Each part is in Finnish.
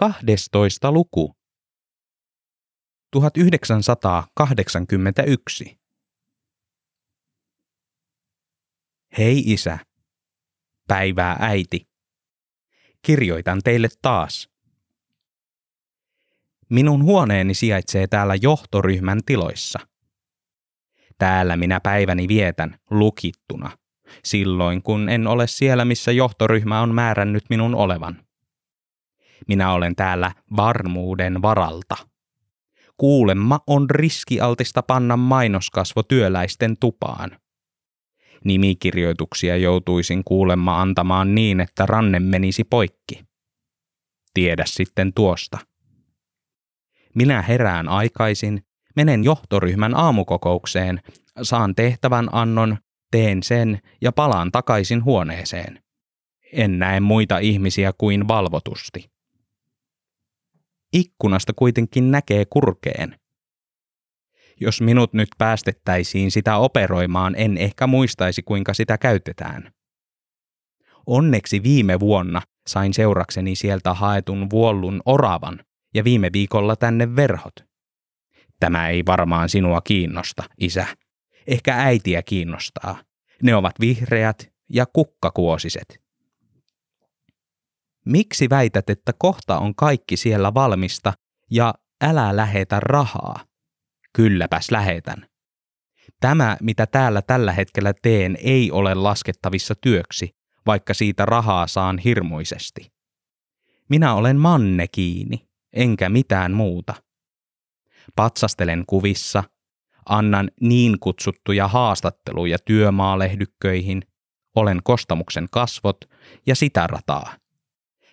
12 luku. 1981. Hei isä. Päivää äiti. Kirjoitan teille taas. Minun huoneeni sijaitsee täällä johtoryhmän tiloissa. Täällä minä päiväni vietän lukittuna, silloin kun en ole siellä, missä johtoryhmä on määrännyt minun olevan. Minä olen täällä varmuuden varalta. Kuulemma on riskialtista panna mainoskasvo työläisten tupaan. Nimikirjoituksia joutuisin kuulemma antamaan niin, että ranne menisi poikki. Tiedä sitten tuosta. Minä herään aikaisin, menen johtoryhmän aamukokoukseen, saan tehtävän annon, teen sen ja palaan takaisin huoneeseen. En näe muita ihmisiä kuin valvotusti. Ikkunasta kuitenkin näkee kurkeen. Jos minut nyt päästettäisiin sitä operoimaan, en ehkä muistaisi kuinka sitä käytetään. Onneksi viime vuonna sain seurakseni sieltä haetun vuollun oravan ja viime viikolla tänne verhot. Tämä ei varmaan sinua kiinnosta, isä. Ehkä äitiä kiinnostaa. Ne ovat vihreät ja kukkakuosiset. Miksi väität, että kohta on kaikki siellä valmista ja älä lähetä rahaa? Kylläpäs lähetän. Tämä, mitä täällä tällä hetkellä teen, ei ole laskettavissa työksi, vaikka siitä rahaa saan hirmuisesti. Minä olen manne kiini, enkä mitään muuta. Patsastelen kuvissa, annan niin kutsuttuja haastatteluja työmaalehdykköihin, olen kostamuksen kasvot ja sitä rataa.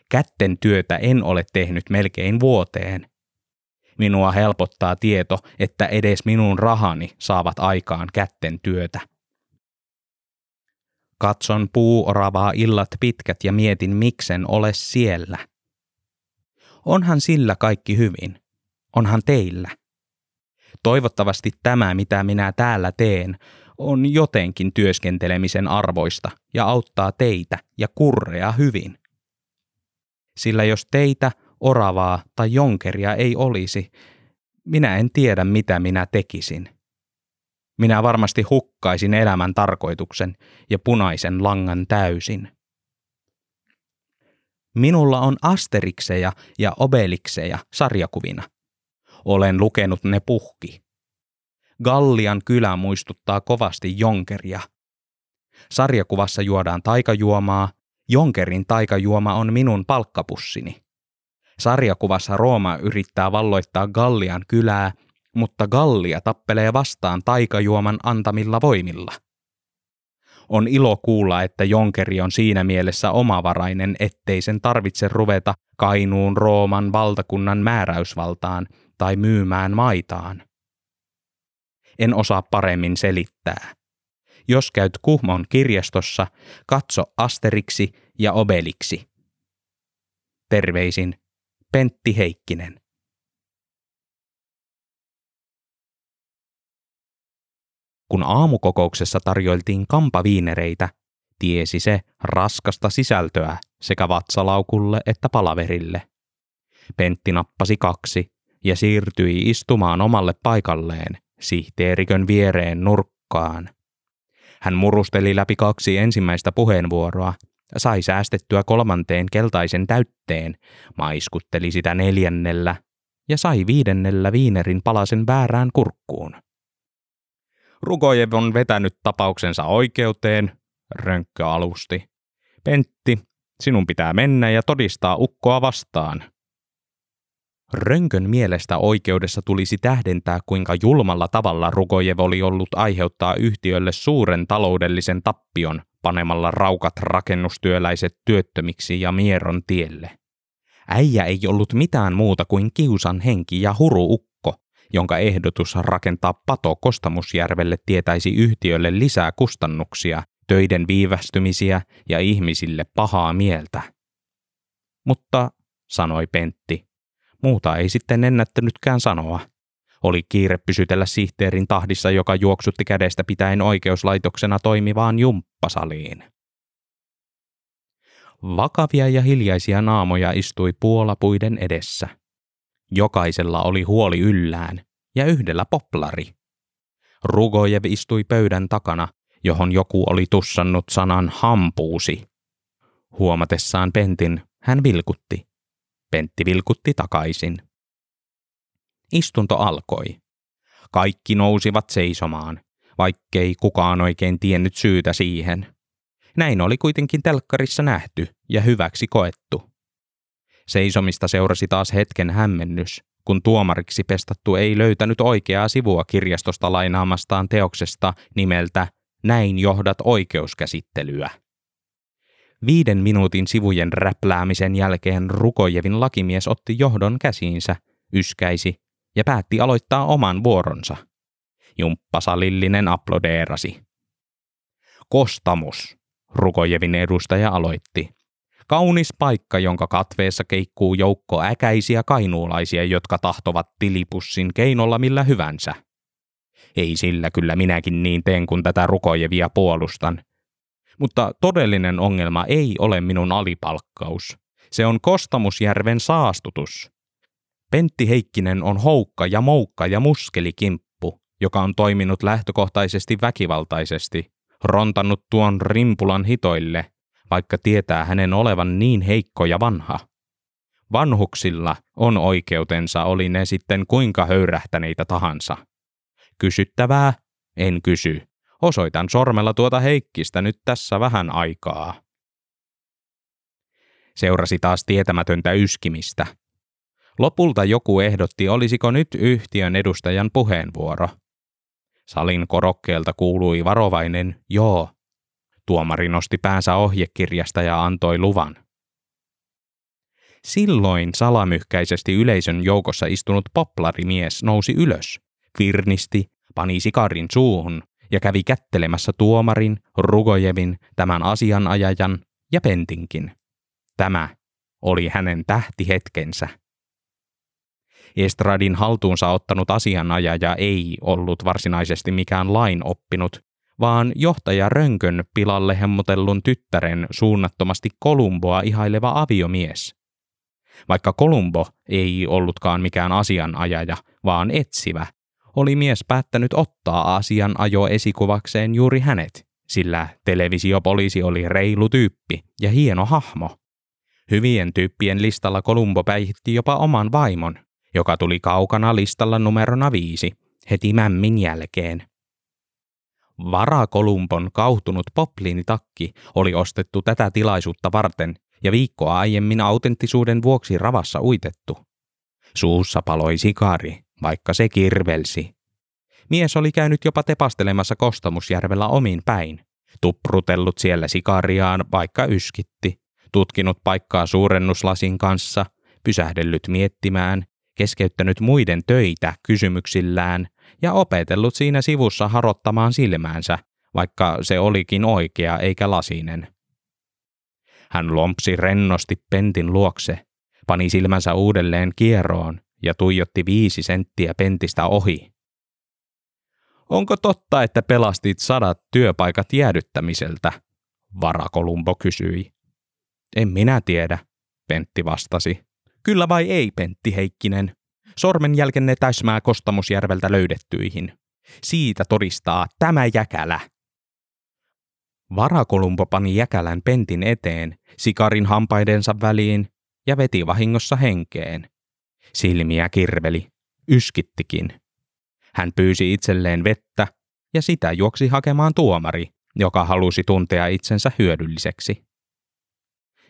Kätten työtä en ole tehnyt melkein vuoteen. Minua helpottaa tieto, että edes minun rahani saavat aikaan kätten työtä. Katson puuoravaa illat pitkät ja mietin, miksen ole siellä. Onhan sillä kaikki hyvin. Onhan teillä. Toivottavasti tämä, mitä minä täällä teen, on jotenkin työskentelemisen arvoista ja auttaa teitä ja kurrea hyvin. Sillä jos teitä, oravaa tai jonkeria ei olisi, minä en tiedä mitä minä tekisin. Minä varmasti hukkaisin elämän tarkoituksen ja punaisen langan täysin. Minulla on asterikseja ja obelikseja sarjakuvina. Olen lukenut ne puhki. Gallian kylä muistuttaa kovasti jonkeria. Sarjakuvassa juodaan taikajuomaa, jonkerin taikajuoma on minun palkkapussini. Sarjakuvassa Rooma yrittää valloittaa Gallian kylää, mutta Gallia tappelee vastaan taikajuoman antamilla voimilla – on ilo kuulla, että Jonkeri on siinä mielessä omavarainen, ettei sen tarvitse ruveta Kainuun Rooman valtakunnan määräysvaltaan tai myymään maitaan. En osaa paremmin selittää. Jos käyt Kuhmon kirjastossa, katso Asteriksi ja Obeliksi. Terveisin Pentti Heikkinen. Kun aamukokouksessa tarjoiltiin kampaviinereitä, tiesi se raskasta sisältöä sekä vatsalaukulle että palaverille. Pentti nappasi kaksi ja siirtyi istumaan omalle paikalleen sihteerikön viereen nurkkaan. Hän murusteli läpi kaksi ensimmäistä puheenvuoroa, sai säästettyä kolmanteen keltaisen täytteen, maiskutteli sitä neljännellä ja sai viidennellä viinerin palasen väärään kurkkuun. Rukojev on vetänyt tapauksensa oikeuteen, Rönkkö alusti. Pentti, sinun pitää mennä ja todistaa ukkoa vastaan. Rönkön mielestä oikeudessa tulisi tähdentää, kuinka julmalla tavalla Rukojev oli ollut aiheuttaa yhtiölle suuren taloudellisen tappion panemalla raukat rakennustyöläiset työttömiksi ja mieron tielle. Äijä ei ollut mitään muuta kuin kiusan henki ja huru ukko, jonka ehdotus rakentaa pato Kostamusjärvelle tietäisi yhtiölle lisää kustannuksia, töiden viivästymisiä ja ihmisille pahaa mieltä. Mutta, sanoi Pentti, muuta ei sitten ennättänytkään sanoa. Oli kiire pysytellä sihteerin tahdissa, joka juoksutti kädestä pitäen oikeuslaitoksena toimivaan jumppasaliin. Vakavia ja hiljaisia naamoja istui puolapuiden edessä. Jokaisella oli huoli yllään ja yhdellä poplari. Rugojev istui pöydän takana, johon joku oli tussannut sanan hampuusi. Huomatessaan Pentin, hän vilkutti. Pentti vilkutti takaisin. Istunto alkoi. Kaikki nousivat seisomaan, vaikkei kukaan oikein tiennyt syytä siihen. Näin oli kuitenkin telkkarissa nähty ja hyväksi koettu. Seisomista seurasi taas hetken hämmennys, kun tuomariksi pestattu ei löytänyt oikeaa sivua kirjastosta lainaamastaan teoksesta nimeltä Näin johdat oikeuskäsittelyä. Viiden minuutin sivujen räpläämisen jälkeen Rukojevin lakimies otti johdon käsiinsä, yskäisi ja päätti aloittaa oman vuoronsa. Jumppasalillinen aplodeerasi. Kostamus, Rukojevin edustaja aloitti. Kaunis paikka, jonka katveessa keikkuu joukko äkäisiä kainuulaisia, jotka tahtovat tilipussin keinolla millä hyvänsä. Ei sillä kyllä minäkin niin teen, kun tätä rukojevia puolustan. Mutta todellinen ongelma ei ole minun alipalkkaus. Se on Kostamusjärven saastutus. Pentti Heikkinen on houkka ja moukka ja muskelikimppu, joka on toiminut lähtökohtaisesti väkivaltaisesti, rontannut tuon rimpulan hitoille, vaikka tietää hänen olevan niin heikko ja vanha. Vanhuksilla on oikeutensa, oli ne sitten kuinka höyrähtäneitä tahansa. Kysyttävää? En kysy. Osoitan sormella tuota Heikkistä nyt tässä vähän aikaa. Seurasi taas tietämätöntä yskimistä. Lopulta joku ehdotti, olisiko nyt yhtiön edustajan puheenvuoro. Salin korokkeelta kuului varovainen joo. Tuomari nosti päänsä ohjekirjasta ja antoi luvan. Silloin salamyhkäisesti yleisön joukossa istunut poplarimies nousi ylös, virnisti, pani sikarin suuhun ja kävi kättelemässä tuomarin, Rugojevin, tämän asianajajan ja Pentinkin. Tämä oli hänen tähtihetkensä. Estradin haltuunsa ottanut asianajaja ei ollut varsinaisesti mikään lain oppinut, vaan johtaja Rönkön pilalle hemmotellun tyttären suunnattomasti Kolumboa ihaileva aviomies. Vaikka Kolumbo ei ollutkaan mikään asianajaja, vaan etsivä, oli mies päättänyt ottaa asianajo esikuvakseen juuri hänet, sillä televisiopoliisi oli reilu tyyppi ja hieno hahmo. Hyvien tyyppien listalla Kolumbo päihitti jopa oman vaimon, joka tuli kaukana listalla numerona viisi, heti mämmin jälkeen. Varakolumpon kauhtunut popliinitakki oli ostettu tätä tilaisuutta varten ja viikkoa aiemmin autenttisuuden vuoksi ravassa uitettu. Suussa paloi sikari, vaikka se kirvelsi. Mies oli käynyt jopa tepastelemassa Kostamusjärvellä omin päin, tuprutellut siellä sikariaan, vaikka yskitti, tutkinut paikkaa suurennuslasin kanssa, pysähdellyt miettimään, keskeyttänyt muiden töitä kysymyksillään. Ja opetellut siinä sivussa harottamaan silmäänsä, vaikka se olikin oikea eikä lasinen. Hän lompsi rennosti pentin luokse, pani silmänsä uudelleen kieroon ja tuijotti viisi senttiä pentistä ohi. Onko totta, että pelastit sadat työpaikat jäädyttämiseltä? Varakolumbo kysyi. En minä tiedä, Pentti vastasi. Kyllä vai ei, Pentti Heikkinen? Sormenjälkenne täsmää Kostamusjärveltä löydettyihin. Siitä todistaa tämä jäkälä. Varakolumbo pani jäkälän pentin eteen, sikarin hampaidensa väliin ja veti vahingossa henkeen. Silmiä kirveli, yskittikin. Hän pyysi itselleen vettä ja sitä juoksi hakemaan tuomari, joka halusi tuntea itsensä hyödylliseksi.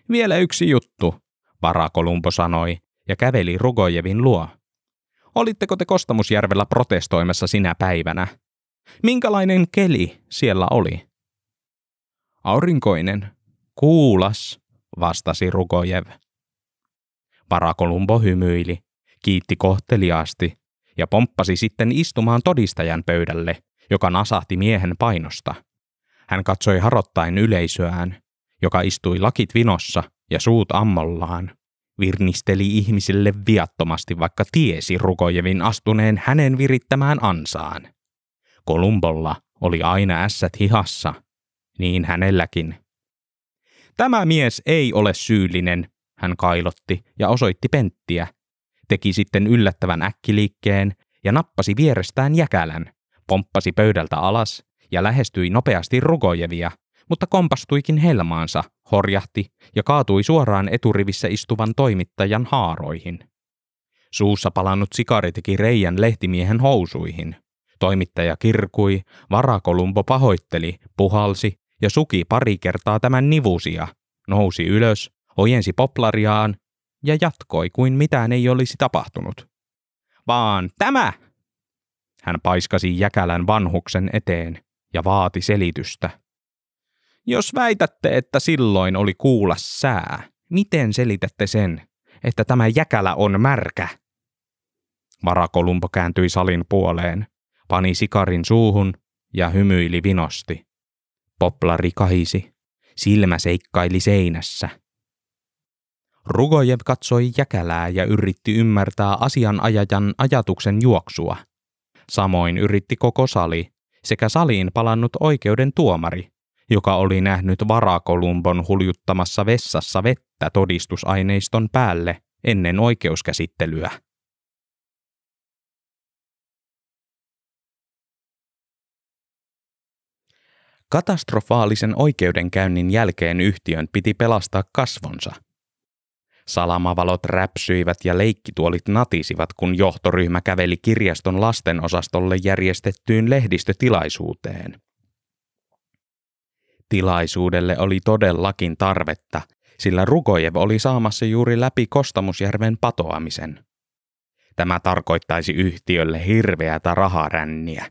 Vielä yksi juttu, Varakolumbo sanoi ja käveli Rugojevin luo. Olitteko te Kostamusjärvellä protestoimassa sinä päivänä? Minkälainen keli siellä oli? Aurinkoinen, kuulas, vastasi Rugojev. Parakolumbo hymyili, kiitti kohteliaasti ja pomppasi sitten istumaan todistajan pöydälle, joka nasahti miehen painosta. Hän katsoi harottaen yleisöään, joka istui lakit vinossa ja suut ammollaan virnisteli ihmisille viattomasti, vaikka tiesi Rukojevin astuneen hänen virittämään ansaan. Kolumbolla oli aina ässät hihassa, niin hänelläkin. tämä mies ei ole syyllinen, hän kailotti ja osoitti penttiä. Teki sitten yllättävän äkkiliikkeen ja nappasi vierestään jäkälän, pomppasi pöydältä alas ja lähestyi nopeasti Rugojevia, mutta kompastuikin helmaansa, horjahti ja kaatui suoraan eturivissä istuvan toimittajan haaroihin. Suussa palannut sikari teki reijän lehtimiehen housuihin. Toimittaja kirkui, varakolumbo pahoitteli, puhalsi ja suki pari kertaa tämän nivusia, nousi ylös, ojensi poplariaan ja jatkoi kuin mitään ei olisi tapahtunut. Vaan tämä! Hän paiskasi jäkälän vanhuksen eteen ja vaati selitystä. Jos väitätte, että silloin oli kuulla sää, miten selitätte sen, että tämä jäkälä on märkä? Varakolumpo kääntyi salin puoleen, pani sikarin suuhun ja hymyili vinosti. Poplari kahisi, silmä seikkaili seinässä. Rugojev katsoi jäkälää ja yritti ymmärtää asianajajan ajatuksen juoksua. Samoin yritti koko sali sekä saliin palannut oikeuden tuomari, joka oli nähnyt varakolumbon huljuttamassa vessassa vettä todistusaineiston päälle ennen oikeuskäsittelyä. Katastrofaalisen oikeudenkäynnin jälkeen yhtiön piti pelastaa kasvonsa. Salamavalot räpsyivät ja leikkituolit natisivat, kun johtoryhmä käveli kirjaston lastenosastolle järjestettyyn lehdistötilaisuuteen. Tilaisuudelle oli todellakin tarvetta, sillä Rukojev oli saamassa juuri läpi Kostamusjärven patoamisen. Tämä tarkoittaisi yhtiölle hirveätä raharänniä.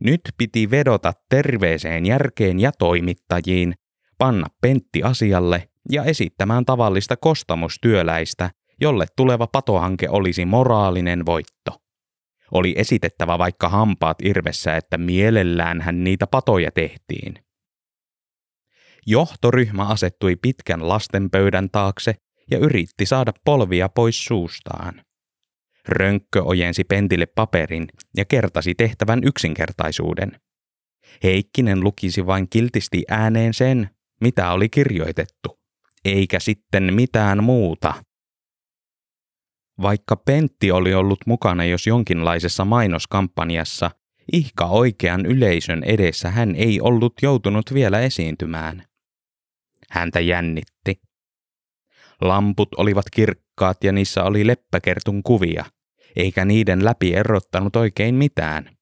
Nyt piti vedota terveeseen järkeen ja toimittajiin, panna Pentti asialle ja esittämään tavallista kostamustyöläistä, jolle tuleva patohanke olisi moraalinen voitto. Oli esitettävä vaikka hampaat irvessä, että mielellään hän niitä patoja tehtiin. Johtoryhmä asettui pitkän lastenpöydän taakse ja yritti saada polvia pois suustaan. Rönkkö ojensi pentille paperin ja kertasi tehtävän yksinkertaisuuden. Heikkinen lukisi vain kiltisti ääneen sen, mitä oli kirjoitettu, eikä sitten mitään muuta. Vaikka Pentti oli ollut mukana jos jonkinlaisessa mainoskampanjassa, ihka oikean yleisön edessä hän ei ollut joutunut vielä esiintymään. Häntä jännitti. Lamput olivat kirkkaat ja niissä oli leppäkertun kuvia, eikä niiden läpi erottanut oikein mitään.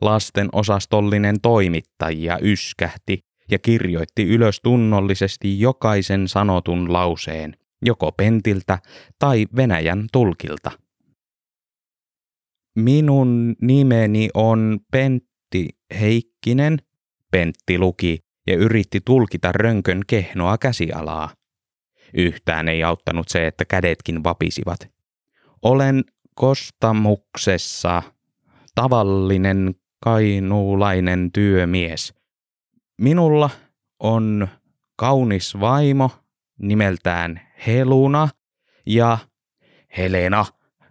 Lasten osastollinen toimittajia yskähti ja kirjoitti ylös tunnollisesti jokaisen sanotun lauseen, joko pentiltä tai Venäjän tulkilta. Minun nimeni on Pentti Heikkinen, Pentti luki ja yritti tulkita rönkön kehnoa käsialaa. Yhtään ei auttanut se, että kädetkin vapisivat. Olen kostamuksessa tavallinen kainuulainen työmies. Minulla on kaunis vaimo nimeltään Heluna ja Helena,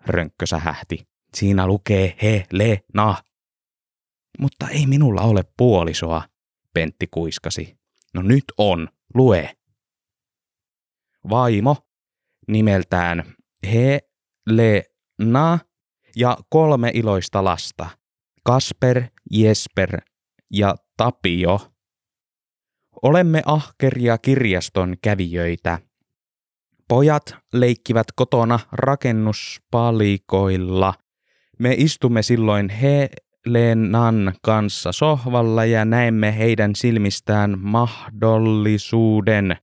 rönkkö sähähti. Siinä lukee Helena. Mutta ei minulla ole puolisoa, Pentti kuiskasi. No nyt on, lue. Vaimo nimeltään Helena ja kolme iloista lasta. Kasper, Jesper ja Tapio. Olemme ahkeria kirjaston kävijöitä. Pojat leikkivät kotona rakennuspalikoilla. Me istumme silloin he Lenan kanssa sohvalla ja näemme heidän silmistään mahdollisuuden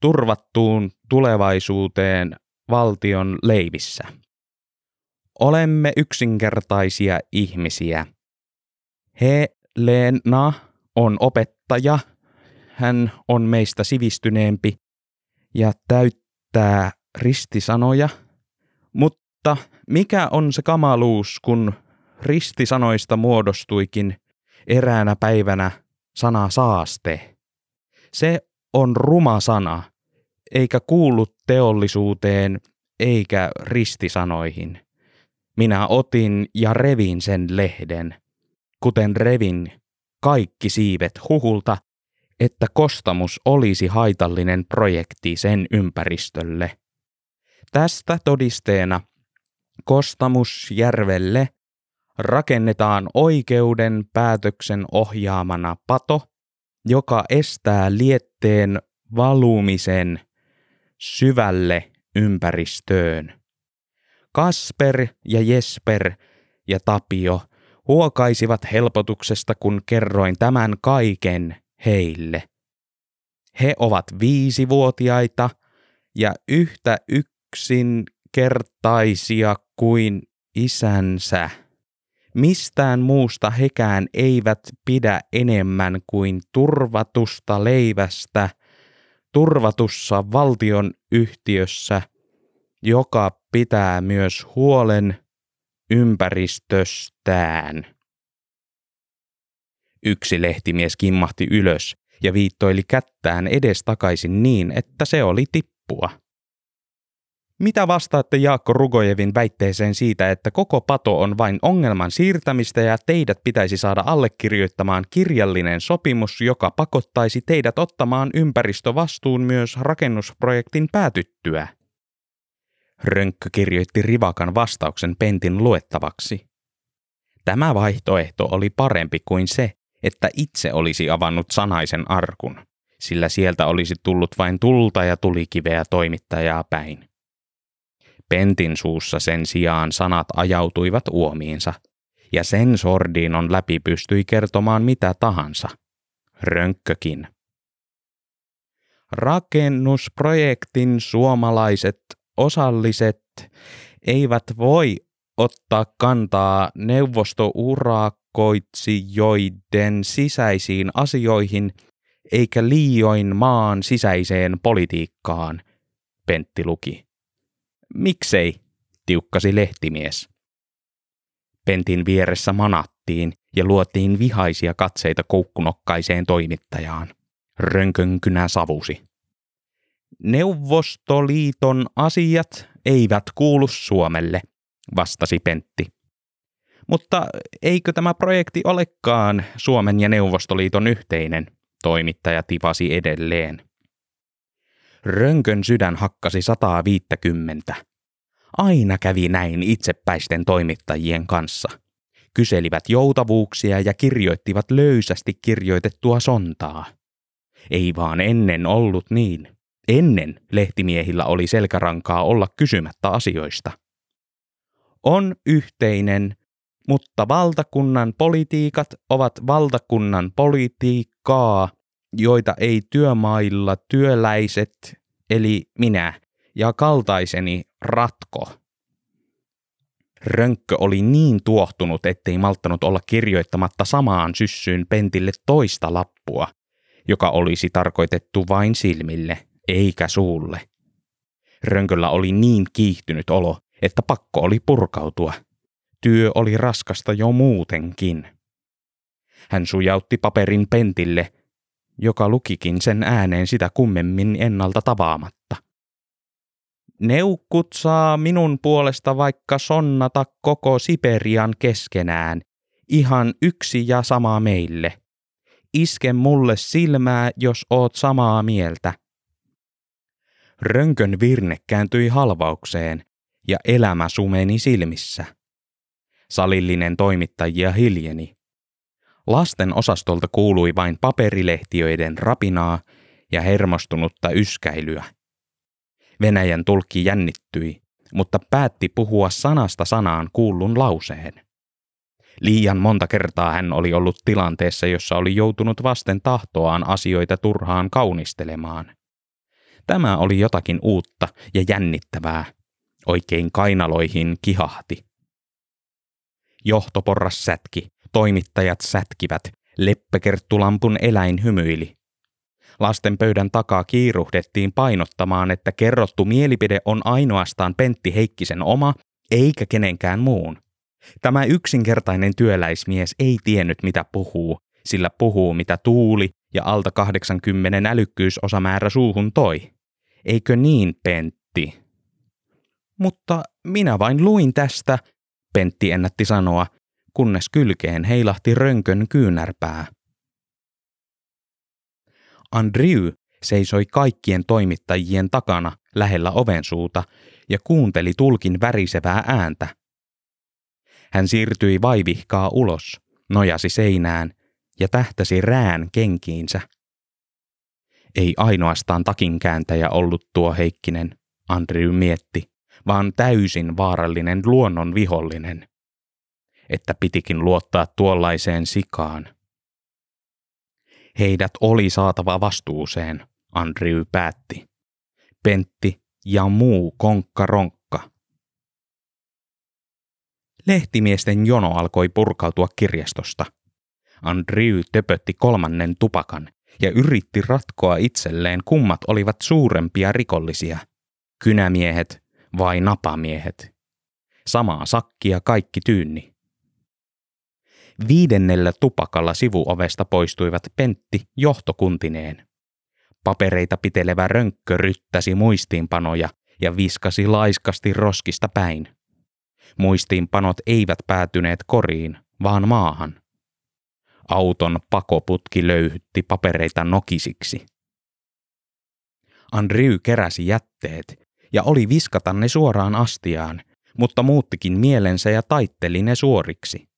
turvattuun tulevaisuuteen valtion leivissä. Olemme yksinkertaisia ihmisiä. Helena on opettaja, hän on meistä sivistyneempi ja täyttää ristisanoja, mutta mikä on se kamaluus, kun ristisanoista muodostuikin eräänä päivänä sana saaste. Se on ruma sana, eikä kuulu teollisuuteen eikä ristisanoihin. Minä otin ja revin sen lehden, kuten revin kaikki siivet huhulta, että kostamus olisi haitallinen projekti sen ympäristölle. Tästä todisteena Kostamusjärvelle rakennetaan oikeuden päätöksen ohjaamana pato, joka estää lietteen valumisen syvälle ympäristöön. Kasper ja Jesper ja Tapio huokaisivat helpotuksesta, kun kerroin tämän kaiken heille. He ovat viisivuotiaita ja yhtä yksinkertaisia kuin isänsä. Mistään muusta hekään eivät pidä enemmän kuin turvatusta leivästä turvatussa valtion yhtiössä, joka pitää myös huolen ympäristöstään. Yksi lehtimies kimmahti ylös ja viittoili kättään edestakaisin niin, että se oli tippua. Mitä vastaatte Jaakko Rugojevin väitteeseen siitä, että koko pato on vain ongelman siirtämistä ja teidät pitäisi saada allekirjoittamaan kirjallinen sopimus, joka pakottaisi teidät ottamaan ympäristövastuun myös rakennusprojektin päätyttyä? Rönkkö kirjoitti rivakan vastauksen Pentin luettavaksi. Tämä vaihtoehto oli parempi kuin se, että itse olisi avannut sanaisen arkun, sillä sieltä olisi tullut vain tulta ja tulikiveä toimittajaa päin. Pentin suussa sen sijaan sanat ajautuivat uomiinsa, ja sen sordiinon läpi pystyi kertomaan mitä tahansa. Rönkkökin. Rakennusprojektin suomalaiset osalliset eivät voi ottaa kantaa neuvostourakoitsijoiden sisäisiin asioihin eikä liioin maan sisäiseen politiikkaan, Pentti luki. Miksei, tiukkasi lehtimies. Pentin vieressä manattiin ja luotiin vihaisia katseita koukkunokkaiseen toimittajaan. Rönkönkynä savusi. Neuvostoliiton asiat eivät kuulu Suomelle, vastasi Pentti. Mutta eikö tämä projekti olekaan Suomen ja Neuvostoliiton yhteinen, toimittaja tivasi edelleen. Rönkön sydän hakkasi 150. Aina kävi näin itsepäisten toimittajien kanssa. Kyselivät joutavuuksia ja kirjoittivat löysästi kirjoitettua sontaa. Ei vaan ennen ollut niin. Ennen lehtimiehillä oli selkärankaa olla kysymättä asioista. On yhteinen, mutta valtakunnan politiikat ovat valtakunnan politiikkaa, joita ei työmailla työläiset, eli minä, ja kaltaiseni ratko. Rönkkö oli niin tuohtunut, ettei malttanut olla kirjoittamatta samaan syssyyn pentille toista lappua, joka olisi tarkoitettu vain silmille, eikä suulle. Rönköllä oli niin kiihtynyt olo, että pakko oli purkautua. Työ oli raskasta jo muutenkin. Hän sujautti paperin pentille joka lukikin sen ääneen sitä kummemmin ennalta tavaamatta. Neukut saa minun puolesta vaikka sonnata koko Siperian keskenään, ihan yksi ja sama meille. Iske mulle silmää, jos oot samaa mieltä. Rönkön virne kääntyi halvaukseen ja elämä sumeni silmissä. Salillinen toimittajia hiljeni. Lasten osastolta kuului vain paperilehtiöiden rapinaa ja hermostunutta yskäilyä. Venäjän tulkki jännittyi, mutta päätti puhua sanasta sanaan kuullun lauseen. Liian monta kertaa hän oli ollut tilanteessa, jossa oli joutunut vasten tahtoaan asioita turhaan kaunistelemaan. Tämä oli jotakin uutta ja jännittävää. Oikein kainaloihin kihahti. Johtoporras sätki, Toimittajat sätkivät, leppäkerttulampun eläin hymyili. Lasten pöydän takaa kiiruhdettiin painottamaan, että kerrottu mielipide on ainoastaan Pentti Heikkisen oma, eikä kenenkään muun. Tämä yksinkertainen työläismies ei tiennyt mitä puhuu, sillä puhuu mitä tuuli ja alta 80 älykkyysosamäärä suuhun toi. Eikö niin, Pentti? Mutta minä vain luin tästä, Pentti ennätti sanoa, kunnes kylkeen heilahti rönkön kyynärpää. Andrew seisoi kaikkien toimittajien takana lähellä ovensuuta ja kuunteli tulkin värisevää ääntä. Hän siirtyi vaivihkaa ulos, nojasi seinään ja tähtäsi rään kenkiinsä. Ei ainoastaan takinkääntäjä ollut tuo Heikkinen, Andrew mietti, vaan täysin vaarallinen luonnon vihollinen. Että pitikin luottaa tuollaiseen sikaan. Heidät oli saatava vastuuseen, Andrew päätti. Pentti ja muu konkka-ronkka. Lehtimiesten jono alkoi purkautua kirjastosta. Andrew töpötti kolmannen tupakan ja yritti ratkoa itselleen, kummat olivat suurempia rikollisia. Kynämiehet vai napamiehet. Samaa sakkia kaikki tyynni. Viidennellä tupakalla sivuovesta poistuivat Pentti johtokuntineen. Papereita pitelevä rönkkö ryttäsi muistiinpanoja ja viskasi laiskasti roskista päin. Muistiinpanot eivät päätyneet koriin, vaan maahan. Auton pakoputki löyhytti papereita nokisiksi. Andrew keräsi jätteet ja oli viskata ne suoraan astiaan, mutta muuttikin mielensä ja taitteli ne suoriksi.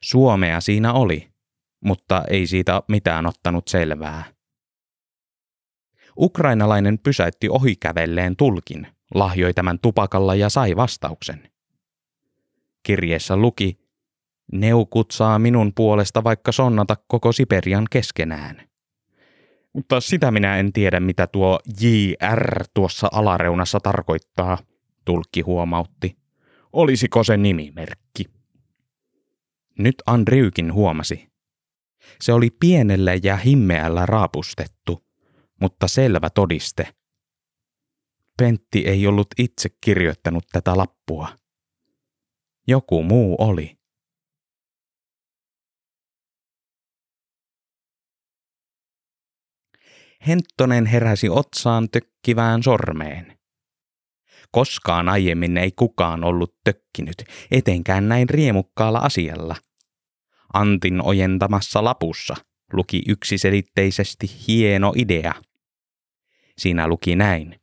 Suomea siinä oli, mutta ei siitä mitään ottanut selvää. Ukrainalainen pysäytti ohikävelleen tulkin, lahjoi tämän tupakalla ja sai vastauksen. Kirjeessä luki, Neukut saa minun puolesta vaikka sonnata koko Siperian keskenään. Mutta sitä minä en tiedä, mitä tuo JR tuossa alareunassa tarkoittaa, tulkki huomautti. Olisiko se nimimerkki? Nyt Andriukin huomasi. Se oli pienellä ja himmeällä raapustettu, mutta selvä todiste. Pentti ei ollut itse kirjoittanut tätä lappua. Joku muu oli. Henttonen heräsi otsaan tökkivään sormeen. Koskaan aiemmin ei kukaan ollut tökkinyt, etenkään näin riemukkaalla asialla. Antin ojentamassa lapussa luki yksiselitteisesti hieno idea. Siinä luki näin.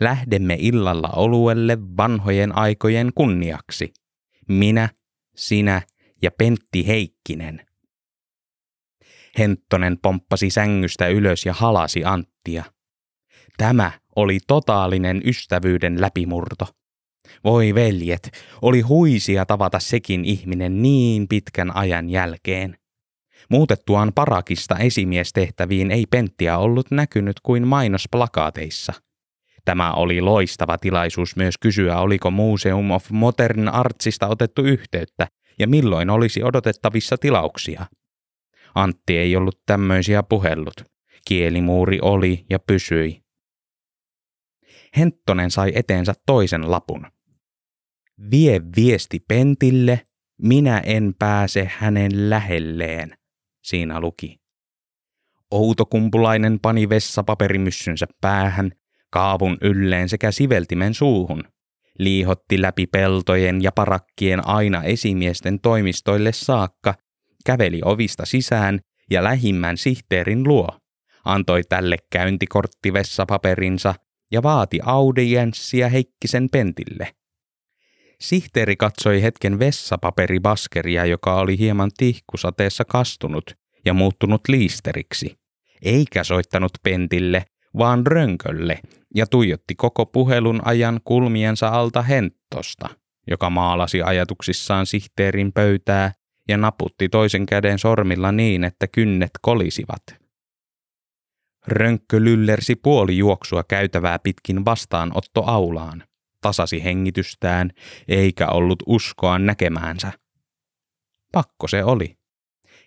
Lähdemme illalla oluelle vanhojen aikojen kunniaksi. Minä, sinä ja Pentti Heikkinen. Henttonen pomppasi sängystä ylös ja halasi Anttia. Tämä oli totaalinen ystävyyden läpimurto. Voi veljet, oli huisia tavata sekin ihminen niin pitkän ajan jälkeen. Muutettuaan parakista esimiestehtäviin ei Penttiä ollut näkynyt kuin mainosplakaateissa. Tämä oli loistava tilaisuus myös kysyä, oliko Museum of Modern Artsista otettu yhteyttä ja milloin olisi odotettavissa tilauksia. Antti ei ollut tämmöisiä puhellut. Kielimuuri oli ja pysyi. Henttonen sai eteensä toisen lapun. Vie viesti Pentille, minä en pääse hänen lähelleen, siinä luki. Outokumpulainen pani vessapaperimyssynsä päähän, kaavun ylleen sekä siveltimen suuhun. Liihotti läpi peltojen ja parakkien aina esimiesten toimistoille saakka käveli ovista sisään ja lähimmän sihteerin luo, antoi tälle käyntikorttivessapaperinsa ja vaati audienssia Heikkisen pentille. Sihteeri katsoi hetken vessapaperibaskeria, joka oli hieman tihkusateessa kastunut ja muuttunut liisteriksi, eikä soittanut pentille, vaan rönkölle ja tuijotti koko puhelun ajan kulmiensa alta henttosta, joka maalasi ajatuksissaan sihteerin pöytää ja naputti toisen käden sormilla niin, että kynnet kolisivat. Rönkkö lyllersi puoli juoksua käytävää pitkin vastaanotto aulaan, tasasi hengitystään, eikä ollut uskoa näkemäänsä. Pakko se oli.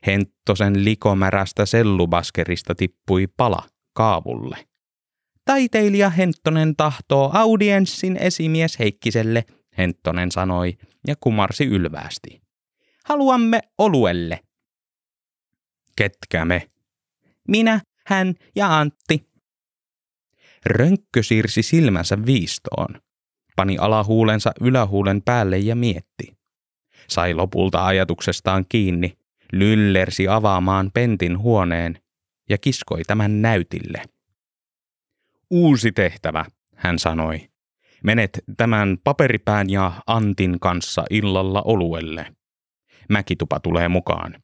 Henttosen likomärästä sellubaskerista tippui pala kaavulle. Taiteilija Henttonen tahtoo audienssin esimies Heikkiselle, Henttonen sanoi ja kumarsi ylväästi. Haluamme oluelle. Ketkä me? Minä, hän ja Antti. Rönkkö siirsi silmänsä viistoon, pani alahuulensa ylähuulen päälle ja mietti. Sai lopulta ajatuksestaan kiinni, lyllersi avaamaan pentin huoneen ja kiskoi tämän näytille. Uusi tehtävä, hän sanoi. Menet tämän paperipään ja Antin kanssa illalla oluelle. Mäkitupa tulee mukaan.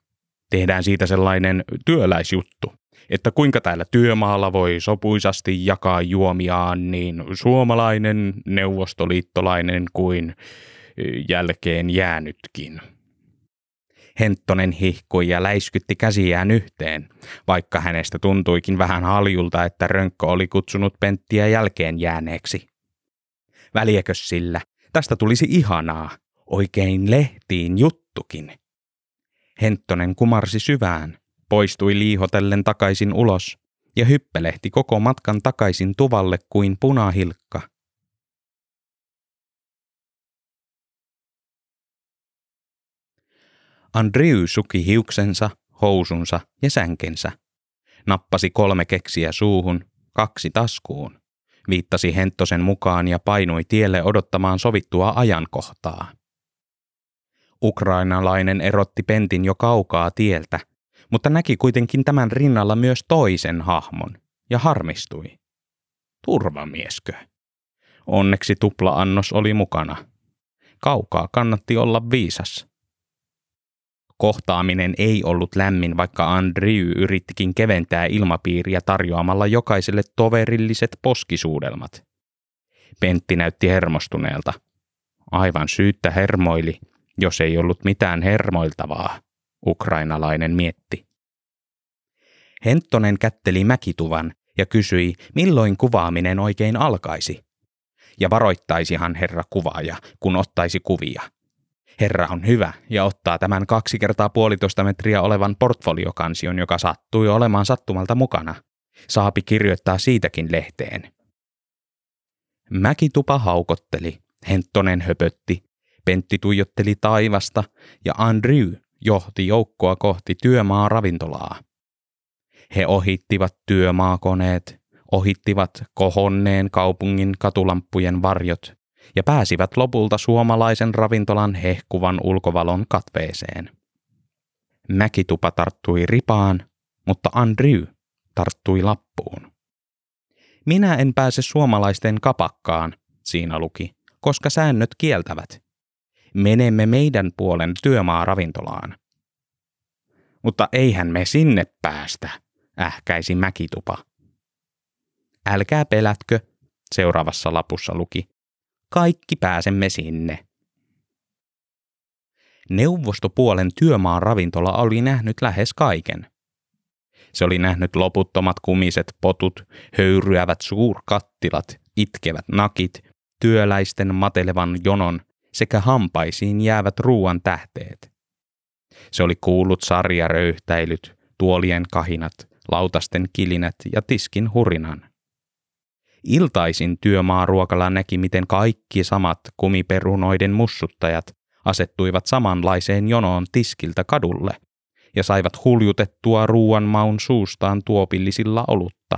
Tehdään siitä sellainen työläisjuttu, että kuinka täällä työmaalla voi sopuisasti jakaa juomiaan niin suomalainen, neuvostoliittolainen kuin jälkeen jäänytkin. Henttonen hihkui ja läiskytti käsiään yhteen, vaikka hänestä tuntuikin vähän haljulta, että Rönkkö oli kutsunut Penttiä jälkeen jääneeksi. Väliäkös sillä, tästä tulisi ihanaa, oikein lehtiin juttukin. Henttonen kumarsi syvään, poistui liihotellen takaisin ulos ja hyppelehti koko matkan takaisin tuvalle kuin punahilkka. Andrew suki hiuksensa, housunsa ja sänkensä. Nappasi kolme keksiä suuhun, kaksi taskuun. Viittasi Henttosen mukaan ja painui tielle odottamaan sovittua ajankohtaa. Ukrainalainen erotti Pentin jo kaukaa tieltä, mutta näki kuitenkin tämän rinnalla myös toisen hahmon ja harmistui. Turvamieskö? Onneksi tupla-annos oli mukana. Kaukaa kannatti olla viisas. Kohtaaminen ei ollut lämmin, vaikka Andrew yrittikin keventää ilmapiiriä tarjoamalla jokaiselle toverilliset poskisuudelmat. Pentti näytti hermostuneelta. Aivan syyttä hermoili, jos ei ollut mitään hermoiltavaa, ukrainalainen mietti. Henttonen kätteli mäkituvan ja kysyi, milloin kuvaaminen oikein alkaisi. Ja varoittaisihan herra kuvaaja, kun ottaisi kuvia – Herra on hyvä ja ottaa tämän kaksi kertaa puolitoista metriä olevan portfoliokansion, joka sattui olemaan sattumalta mukana. Saapi kirjoittaa siitäkin lehteen. Mäkitupa haukotteli, Henttonen höpötti, Pentti tuijotteli taivasta ja Andrew johti joukkoa kohti työmaa ravintolaa. He ohittivat työmaakoneet, ohittivat kohonneen kaupungin katulampujen varjot ja pääsivät lopulta suomalaisen ravintolan hehkuvan ulkovalon katveeseen. Mäkitupa tarttui ripaan, mutta Andrew tarttui lappuun. Minä en pääse suomalaisten kapakkaan, siinä luki, koska säännöt kieltävät. Menemme meidän puolen työmaaravintolaan. Mutta eihän me sinne päästä, ähkäisi Mäkitupa. Älkää pelätkö, seuraavassa lapussa luki. Kaikki pääsemme sinne. Neuvostopuolen työmaan ravintola oli nähnyt lähes kaiken. Se oli nähnyt loputtomat kumiset potut, höyryävät suurkattilat, itkevät nakit, työläisten matelevan jonon sekä hampaisiin jäävät ruuan tähteet. Se oli kuullut sarjaröyhtäilyt, tuolien kahinat, lautasten kilinät ja tiskin hurinan. Iltaisin työmaaruokalla näki, miten kaikki samat kumiperunoiden mussuttajat asettuivat samanlaiseen jonoon tiskiltä kadulle ja saivat huljutettua ruuan maun suustaan tuopillisilla olutta.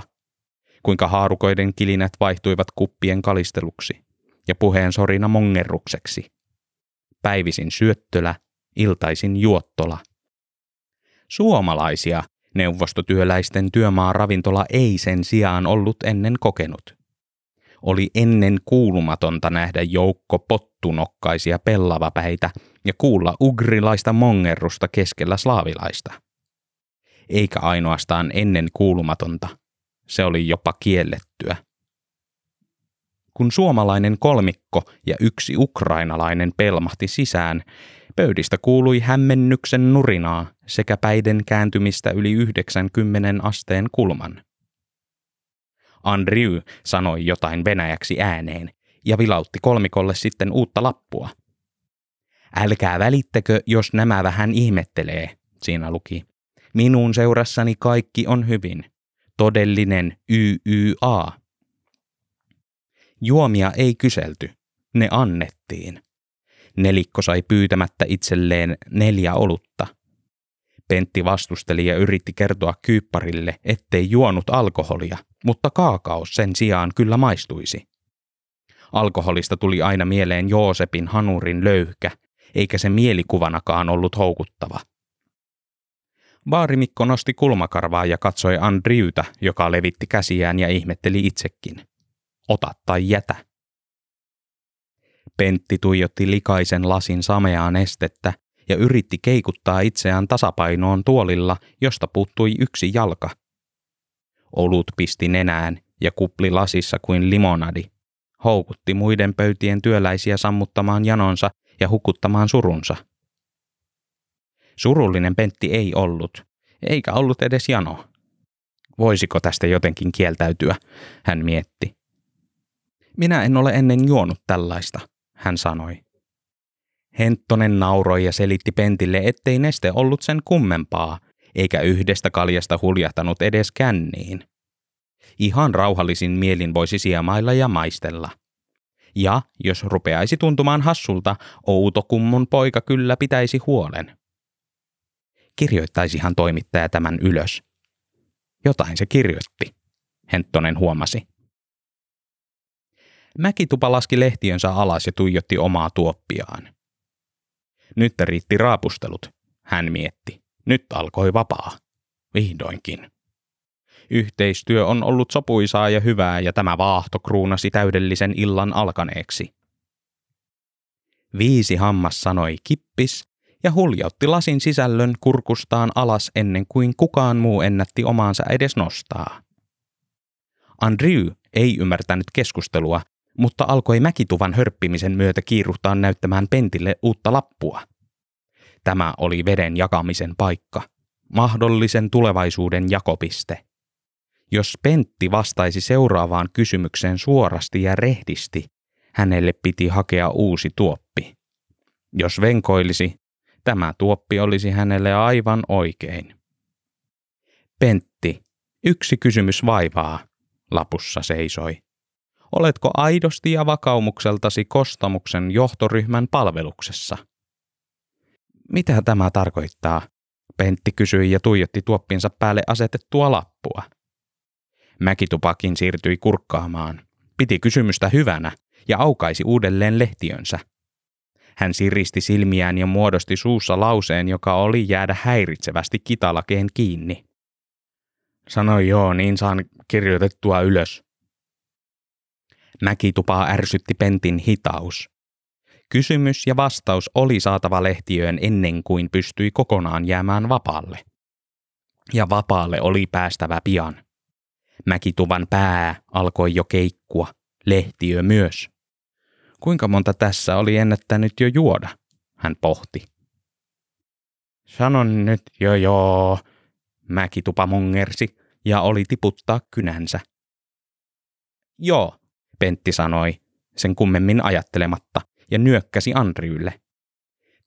Kuinka haarukoiden kilinät vaihtuivat kuppien kalisteluksi ja puheen sorina mongerrukseksi. Päivisin syöttölä, iltaisin juottola. Suomalaisia neuvostotyöläisten työmaaravintola ei sen sijaan ollut ennen kokenut oli ennen kuulumatonta nähdä joukko pottunokkaisia pellavapäitä ja kuulla ugrilaista mongerrusta keskellä slaavilaista. Eikä ainoastaan ennen kuulumatonta, se oli jopa kiellettyä. Kun suomalainen kolmikko ja yksi ukrainalainen pelmahti sisään, pöydistä kuului hämmennyksen nurinaa sekä päiden kääntymistä yli 90 asteen kulman. Andrew sanoi jotain venäjäksi ääneen ja vilautti kolmikolle sitten uutta lappua. Älkää välittäkö, jos nämä vähän ihmettelee, siinä luki. Minun seurassani kaikki on hyvin. Todellinen YYA. Juomia ei kyselty, ne annettiin. Nelikko sai pyytämättä itselleen neljä olutta. Pentti vastusteli ja yritti kertoa kypparille, ettei juonut alkoholia, mutta kaakaos sen sijaan kyllä maistuisi. Alkoholista tuli aina mieleen Joosepin hanurin löyhkä, eikä se mielikuvanakaan ollut houkuttava. Vaarimikko nosti kulmakarvaa ja katsoi Andriuta, joka levitti käsiään ja ihmetteli itsekin. Ota tai jätä. Pentti tuijotti likaisen lasin sameaa nestettä ja yritti keikuttaa itseään tasapainoon tuolilla, josta puuttui yksi jalka. Olut pisti nenään ja kupli lasissa kuin limonadi. Houkutti muiden pöytien työläisiä sammuttamaan janonsa ja hukuttamaan surunsa. Surullinen Pentti ei ollut, eikä ollut edes jano. Voisiko tästä jotenkin kieltäytyä, hän mietti. Minä en ole ennen juonut tällaista, hän sanoi. Henttonen nauroi ja selitti Pentille, ettei neste ollut sen kummempaa, eikä yhdestä kaljasta huljahtanut edes känniin. Ihan rauhallisin mielin voisi siemailla ja maistella. Ja jos rupeaisi tuntumaan hassulta, Outokummun poika kyllä pitäisi huolen. Kirjoittaisihan toimittaja tämän ylös. Jotain se kirjoitti, Henttonen huomasi. Mäkitupa laski lehtiönsä alas ja tuijotti omaa tuoppiaan. Nyt riitti raapustelut, hän mietti. Nyt alkoi vapaa. Vihdoinkin. Yhteistyö on ollut sopuisaa ja hyvää ja tämä vaahto kruunasi täydellisen illan alkaneeksi. Viisi hammas sanoi kippis ja huljautti lasin sisällön kurkustaan alas ennen kuin kukaan muu ennätti omaansa edes nostaa. Andrew ei ymmärtänyt keskustelua, mutta alkoi mäkituvan hörppimisen myötä kiiruhtaa näyttämään Pentille uutta lappua. Tämä oli veden jakamisen paikka, mahdollisen tulevaisuuden jakopiste. Jos Pentti vastaisi seuraavaan kysymykseen suorasti ja rehdisti, hänelle piti hakea uusi tuoppi. Jos venkoilisi, tämä tuoppi olisi hänelle aivan oikein. Pentti, yksi kysymys vaivaa, lapussa seisoi. Oletko aidosti ja vakaumukseltasi kostamuksen johtoryhmän palveluksessa? Mitä tämä tarkoittaa? Pentti kysyi ja tuijotti tuoppinsa päälle asetettua lappua. Mäkitupakin siirtyi kurkkaamaan. Piti kysymystä hyvänä ja aukaisi uudelleen lehtiönsä. Hän siristi silmiään ja muodosti suussa lauseen, joka oli jäädä häiritsevästi kitalakeen kiinni. Sanoi joo, niin saan kirjoitettua ylös. Mäkitupaa ärsytti Pentin hitaus. Kysymys ja vastaus oli saatava lehtiöön ennen kuin pystyi kokonaan jäämään vapaalle. Ja vapaalle oli päästävä pian. Mäkituvan pää alkoi jo keikkua, lehtiö myös. Kuinka monta tässä oli ennättänyt jo juoda, hän pohti. Sanon nyt jo joo, Mäkitupa mungersi ja oli tiputtaa kynänsä. Joo, Pentti sanoi, sen kummemmin ajattelematta, ja nyökkäsi Andryylle.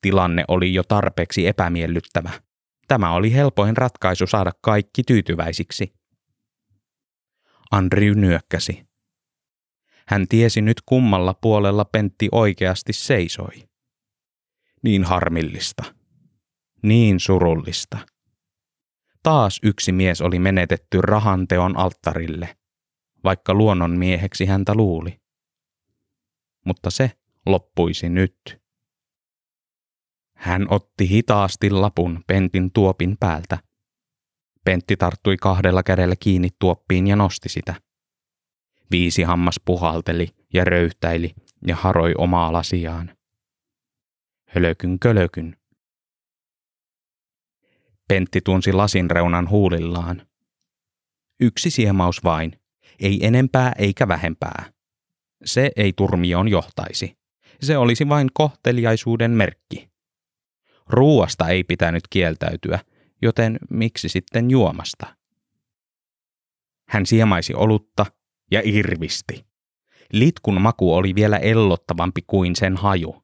Tilanne oli jo tarpeeksi epämiellyttävä. Tämä oli helpoin ratkaisu saada kaikki tyytyväisiksi. Andrew nyökkäsi. Hän tiesi nyt kummalla puolella Pentti oikeasti seisoi. Niin harmillista. Niin surullista. Taas yksi mies oli menetetty rahanteon alttarille, vaikka luonnon mieheksi häntä luuli. Mutta se loppuisi nyt. Hän otti hitaasti lapun Pentin tuopin päältä. Pentti tarttui kahdella kädellä kiinni tuoppiin ja nosti sitä. Viisi hammas puhalteli ja röyhtäili ja haroi omaa lasiaan. Hölökyn kölökyn. Pentti tunsi lasin reunan huulillaan. Yksi siemaus vain, ei enempää eikä vähempää. Se ei turmioon johtaisi. Se olisi vain kohteliaisuuden merkki. Ruuasta ei pitänyt kieltäytyä, joten miksi sitten juomasta? Hän siemaisi olutta ja irvisti. Litkun maku oli vielä ellottavampi kuin sen haju.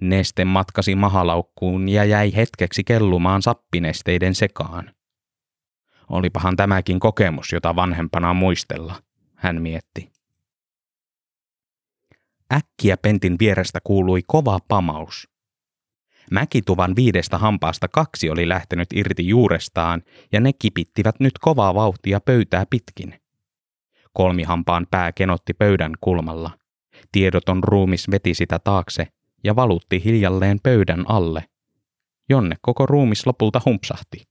Neste matkasi mahalaukkuun ja jäi hetkeksi kellumaan sappinesteiden sekaan. Olipahan tämäkin kokemus, jota vanhempana muistella, hän mietti. Äkkiä pentin vierestä kuului kova pamaus. Mäkituvan viidestä hampaasta kaksi oli lähtenyt irti juurestaan ja ne kipittivät nyt kovaa vauhtia pöytää pitkin. Kolmihampaan pää kenotti pöydän kulmalla. Tiedoton ruumis veti sitä taakse ja valutti hiljalleen pöydän alle, jonne koko ruumis lopulta humpsahti,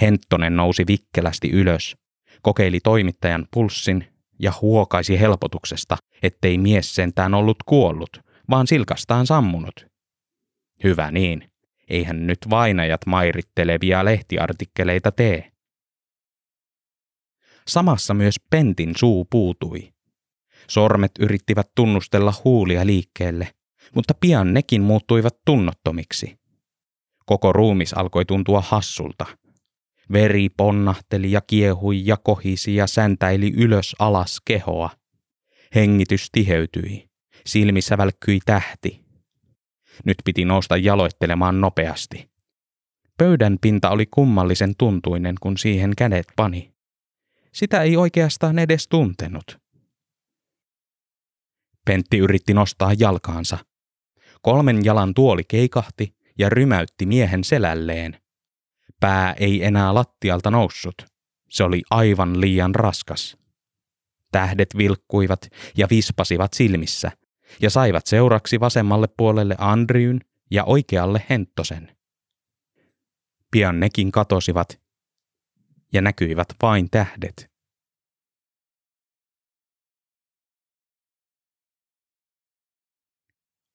Henttonen nousi vikkelästi ylös, kokeili toimittajan pulssin ja huokaisi helpotuksesta, ettei mies sentään ollut kuollut, vaan silkastaan sammunut. Hyvä niin, eihän nyt vainajat mairittelevia lehtiartikkeleita tee. Samassa myös Pentin suu puutui. Sormet yrittivät tunnustella huulia liikkeelle, mutta pian nekin muuttuivat tunnottomiksi. Koko ruumis alkoi tuntua hassulta. Veri ponnahteli ja kiehui ja kohisi ja säntäili ylös alas kehoa. Hengitys tiheytyi. Silmissä välkkyi tähti. Nyt piti nousta jaloittelemaan nopeasti. Pöydän pinta oli kummallisen tuntuinen, kun siihen kädet pani. Sitä ei oikeastaan edes tuntenut. Pentti yritti nostaa jalkaansa. Kolmen jalan tuoli keikahti ja rymäytti miehen selälleen. Pää ei enää lattialta noussut. Se oli aivan liian raskas. Tähdet vilkkuivat ja vispasivat silmissä ja saivat seuraksi vasemmalle puolelle Andriyn ja oikealle Henttosen. Pian nekin katosivat ja näkyivät vain tähdet.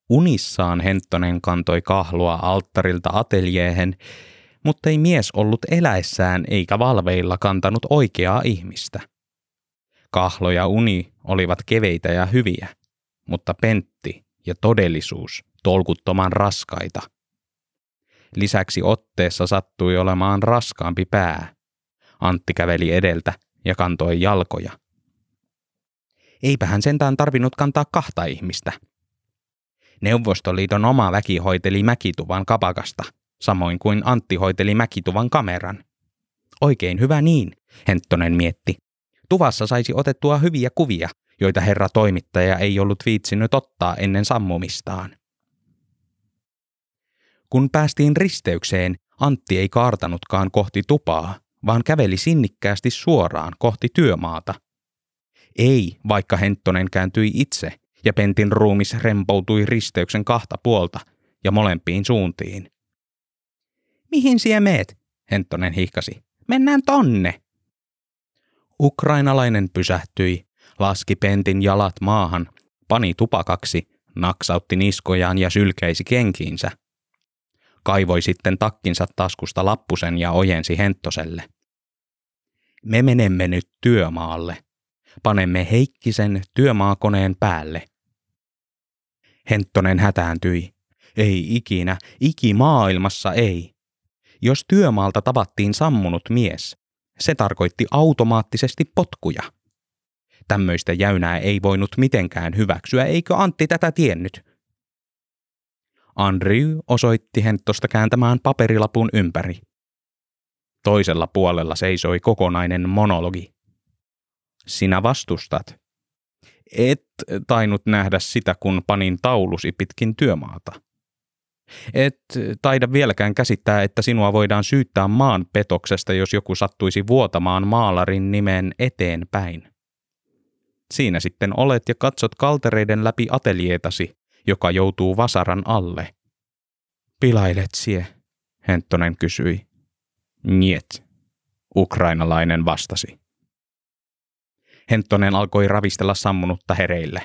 Unissaan Henttonen kantoi kahlua alttarilta ateljeehen, mutta ei mies ollut eläessään eikä valveilla kantanut oikeaa ihmistä. Kahlo ja uni olivat keveitä ja hyviä, mutta pentti ja todellisuus tolkuttoman raskaita. Lisäksi otteessa sattui olemaan raskaampi pää. Antti käveli edeltä ja kantoi jalkoja. Eipä hän sentään tarvinnut kantaa kahta ihmistä – Neuvostoliiton oma väki hoiteli Mäkituvan kapakasta, samoin kuin Antti hoiteli Mäkituvan kameran. Oikein hyvä niin, Henttonen mietti. Tuvassa saisi otettua hyviä kuvia, joita herra toimittaja ei ollut viitsinyt ottaa ennen sammumistaan. Kun päästiin risteykseen, Antti ei kaartanutkaan kohti tupaa, vaan käveli sinnikkäästi suoraan kohti työmaata. Ei, vaikka Henttonen kääntyi itse ja Pentin ruumis rempoutui risteyksen kahta puolta ja molempiin suuntiin. Mihin sie meet? Henttonen hihkasi. Mennään tonne. Ukrainalainen pysähtyi, laski Pentin jalat maahan, pani tupakaksi, naksautti niskojaan ja sylkeisi kenkiinsä. Kaivoi sitten takkinsa taskusta lappusen ja ojensi Henttoselle. Me menemme nyt työmaalle. Panemme Heikkisen työmaakoneen päälle. Henttonen hätääntyi. Ei ikinä, iki maailmassa ei. Jos työmaalta tavattiin sammunut mies, se tarkoitti automaattisesti potkuja. Tämmöistä jäynää ei voinut mitenkään hyväksyä, eikö Antti tätä tiennyt? Andrew osoitti Henttosta kääntämään paperilapun ympäri. Toisella puolella seisoi kokonainen monologi. Sinä vastustat, et tainnut nähdä sitä, kun panin taulusi pitkin työmaata. Et taida vieläkään käsittää, että sinua voidaan syyttää maan petoksesta, jos joku sattuisi vuotamaan maalarin nimen eteenpäin. Siinä sitten olet ja katsot kaltereiden läpi ateljeetasi, joka joutuu vasaran alle. Pilailet sie, Henttonen kysyi. Niet, ukrainalainen vastasi. Henttonen alkoi ravistella sammunutta hereille.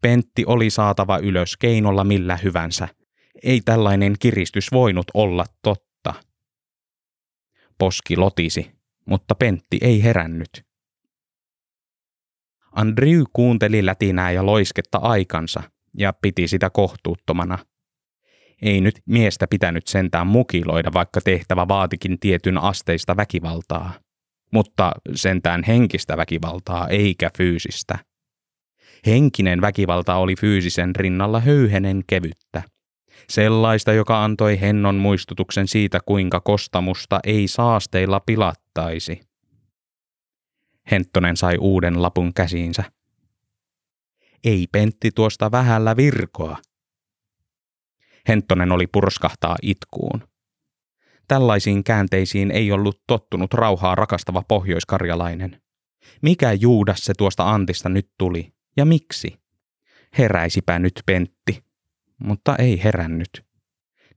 Pentti oli saatava ylös keinolla millä hyvänsä. Ei tällainen kiristys voinut olla totta. Poski lotisi, mutta Pentti ei herännyt. Andrew kuunteli lätinää ja loisketta aikansa ja piti sitä kohtuuttomana. Ei nyt miestä pitänyt sentään mukiloida, vaikka tehtävä vaatikin tietyn asteista väkivaltaa mutta sentään henkistä väkivaltaa eikä fyysistä. Henkinen väkivalta oli fyysisen rinnalla höyhenen kevyttä. Sellaista, joka antoi hennon muistutuksen siitä, kuinka kostamusta ei saasteilla pilattaisi. Henttonen sai uuden lapun käsiinsä. Ei Pentti tuosta vähällä virkoa. Henttonen oli purskahtaa itkuun. Tällaisiin käänteisiin ei ollut tottunut rauhaa rakastava pohjoiskarjalainen. Mikä Juudas se tuosta Antista nyt tuli, ja miksi? Heräisipä nyt Pentti. Mutta ei herännyt.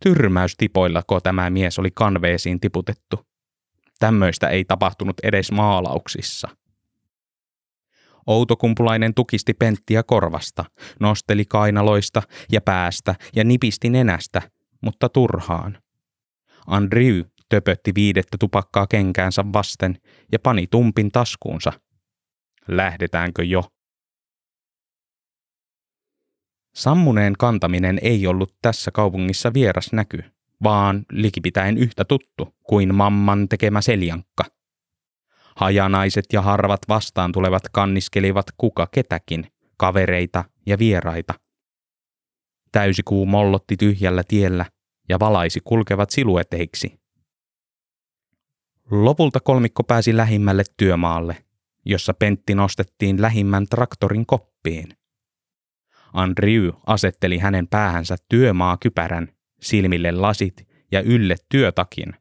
Tyrmäystipoillako tämä mies oli kanveesiin tiputettu. Tämmöistä ei tapahtunut edes maalauksissa. Outokumpulainen tukisti Penttiä korvasta, nosteli kainaloista ja päästä ja nipisti nenästä, mutta turhaan. Andrew töpötti viidettä tupakkaa kenkäänsä vasten ja pani tumpin taskuunsa. Lähdetäänkö jo? Sammuneen kantaminen ei ollut tässä kaupungissa vieras näky, vaan likipitäen yhtä tuttu kuin mamman tekemä seljankka. Hajanaiset ja harvat vastaan tulevat kanniskelivat kuka ketäkin, kavereita ja vieraita. Täysikuu mollotti tyhjällä tiellä ja valaisi kulkevat silueteiksi. Lopulta kolmikko pääsi lähimmälle työmaalle, jossa Pentti nostettiin lähimmän traktorin koppiin. Andrew asetteli hänen päähänsä työmaakypärän, silmille lasit ja ylle työtakin.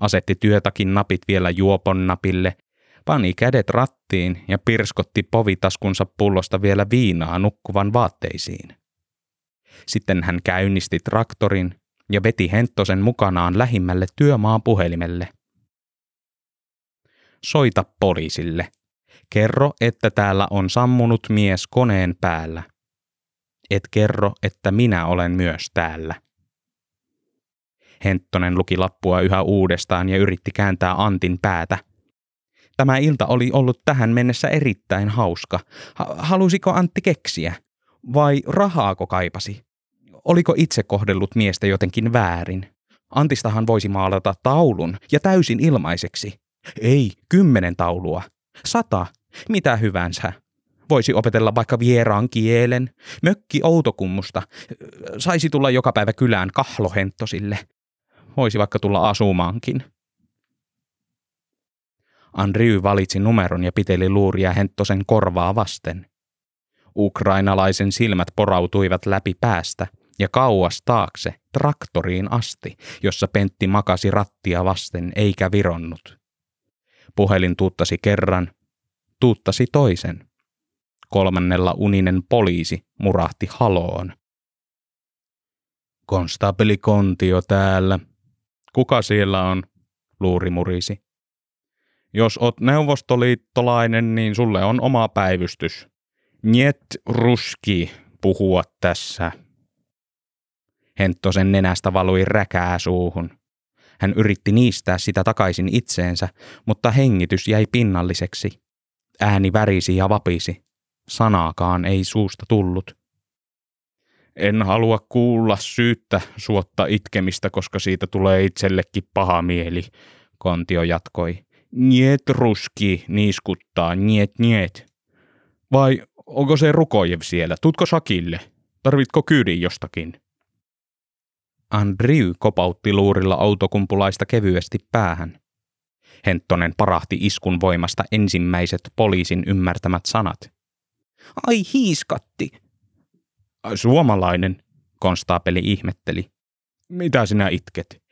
Asetti työtakin napit vielä juopon napille, pani kädet rattiin ja pirskotti povitaskunsa pullosta vielä viinaa nukkuvan vaatteisiin. Sitten hän käynnisti traktorin ja veti Henttosen mukanaan lähimmälle työmaan puhelimelle. Soita poliisille. Kerro, että täällä on sammunut mies koneen päällä. Et kerro, että minä olen myös täällä. Henttonen luki lappua yhä uudestaan ja yritti kääntää Antin päätä. Tämä ilta oli ollut tähän mennessä erittäin hauska. Halusiko Antti keksiä? Vai rahaako kaipasi? Oliko itse kohdellut miestä jotenkin väärin? Antistahan voisi maalata taulun ja täysin ilmaiseksi. Ei, kymmenen taulua. Sata. Mitä hyvänsä. Voisi opetella vaikka vieraan kielen. Mökki Outokummusta. Saisi tulla joka päivä kylään kahlohenttosille. Voisi vaikka tulla asumaankin. Andrew valitsi numeron ja piteli luuria Henttosen korvaa vasten. Ukrainalaisen silmät porautuivat läpi päästä ja kauas taakse traktoriin asti, jossa Pentti makasi rattia vasten eikä vironnut. Puhelin tuuttasi kerran, tuuttasi toisen. Kolmannella uninen poliisi murahti haloon. Konstabeli Kontio täällä. Kuka siellä on? Luuri murisi. Jos oot neuvostoliittolainen, niin sulle on oma päivystys. Niet ruski puhua tässä. Henttosen nenästä valui räkää suuhun. Hän yritti niistää sitä takaisin itseensä, mutta hengitys jäi pinnalliseksi. Ääni värisi ja vapisi. Sanaakaan ei suusta tullut. En halua kuulla syyttä suotta itkemistä, koska siitä tulee itsellekin paha mieli, Kontio jatkoi. Niet ruski niiskuttaa, niet niet. Vai onko se Rukojev siellä? Tutko sakille? Tarvitko kyydin jostakin? Andrew kopautti luurilla autokumpulaista kevyesti päähän. Henttonen parahti iskun voimasta ensimmäiset poliisin ymmärtämät sanat. Ai hiiskatti! Suomalainen, konstaapeli ihmetteli. Mitä sinä itket?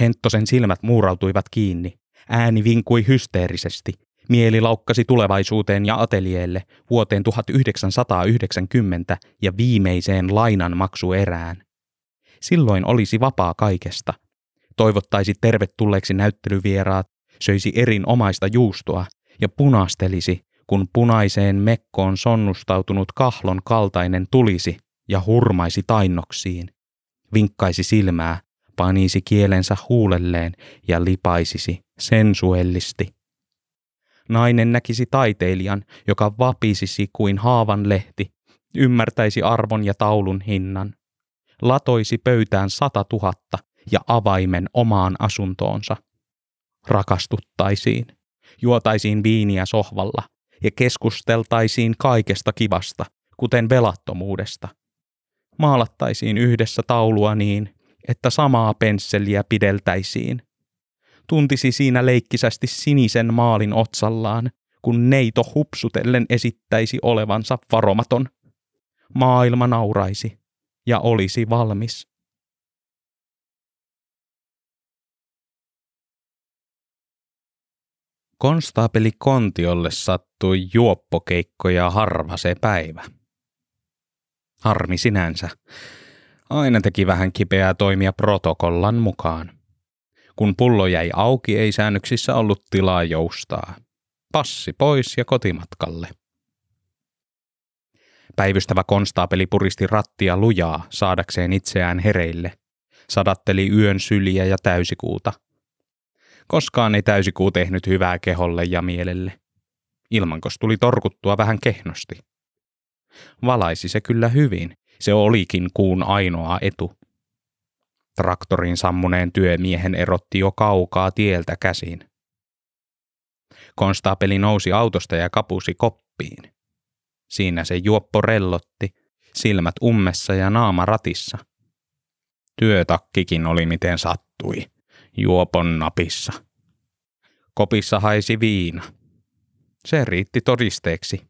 Henttosen silmät muurautuivat kiinni. Ääni vinkui hysteerisesti. Mieli laukkasi tulevaisuuteen ja ateljeelle vuoteen 1990 ja viimeiseen lainan maksuerään. Silloin olisi vapaa kaikesta. Toivottaisi tervetulleeksi näyttelyvieraat, söisi erinomaista juustoa ja punastelisi, kun punaiseen mekkoon sonnustautunut kahlon kaltainen tulisi ja hurmaisi tainnoksiin. Vinkkaisi silmää, panisi kielensä huulelleen ja lipaisisi sensuellisti. Nainen näkisi taiteilijan, joka vapisisi kuin haavan lehti, ymmärtäisi arvon ja taulun hinnan, latoisi pöytään sata tuhatta ja avaimen omaan asuntoonsa. Rakastuttaisiin, juotaisiin viiniä sohvalla ja keskusteltaisiin kaikesta kivasta, kuten velattomuudesta. Maalattaisiin yhdessä taulua niin, että samaa pensseliä pideltäisiin. Tuntisi siinä leikkisästi sinisen maalin otsallaan, kun neito hupsutellen esittäisi olevansa varomaton. Maailma nauraisi ja olisi valmis. Konstaapeli Kontiolle sattui juoppokeikko ja harva se päivä. Harmi sinänsä. Aina teki vähän kipeää toimia protokollan mukaan. Kun pullo jäi auki, ei säännöksissä ollut tilaa joustaa. Passi pois ja kotimatkalle. Päivystävä konstaapeli puristi rattia lujaa saadakseen itseään hereille. Sadatteli yön syliä ja täysikuuta. Koskaan ei täysikuu tehnyt hyvää keholle ja mielelle. Ilmankos tuli torkuttua vähän kehnosti. Valaisi se kyllä hyvin, se olikin kuun ainoa etu. Traktorin sammuneen työmiehen erotti jo kaukaa tieltä käsin. Konstaapeli nousi autosta ja kapusi koppiin. Siinä se juoppo rellotti, silmät ummessa ja naama ratissa. Työtakkikin oli miten sattui, juopon napissa. Kopissa haisi viina. Se riitti todisteeksi.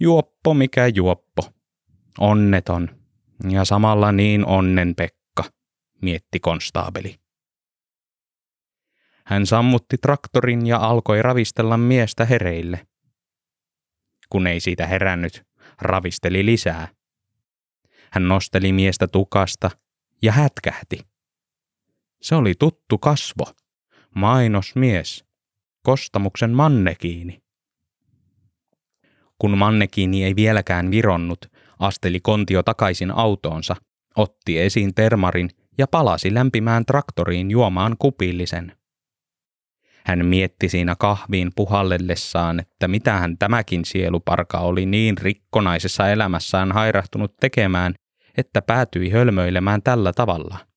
Juoppo mikä juoppo. Onneton. Ja samalla niin onnen Pekka, mietti konstaabeli. Hän sammutti traktorin ja alkoi ravistella miestä hereille. Kun ei siitä herännyt, ravisteli lisää. Hän nosteli miestä tukasta ja hätkähti. Se oli tuttu kasvo, mainosmies, kostamuksen mannekiini. Kun mannekiini ei vieläkään vironnut, asteli Kontio takaisin autoonsa, otti esiin termarin ja palasi lämpimään traktoriin juomaan kupillisen. Hän mietti siinä kahviin puhallellessaan, että mitähän tämäkin sieluparka oli niin rikkonaisessa elämässään hairahtunut tekemään, että päätyi hölmöilemään tällä tavalla.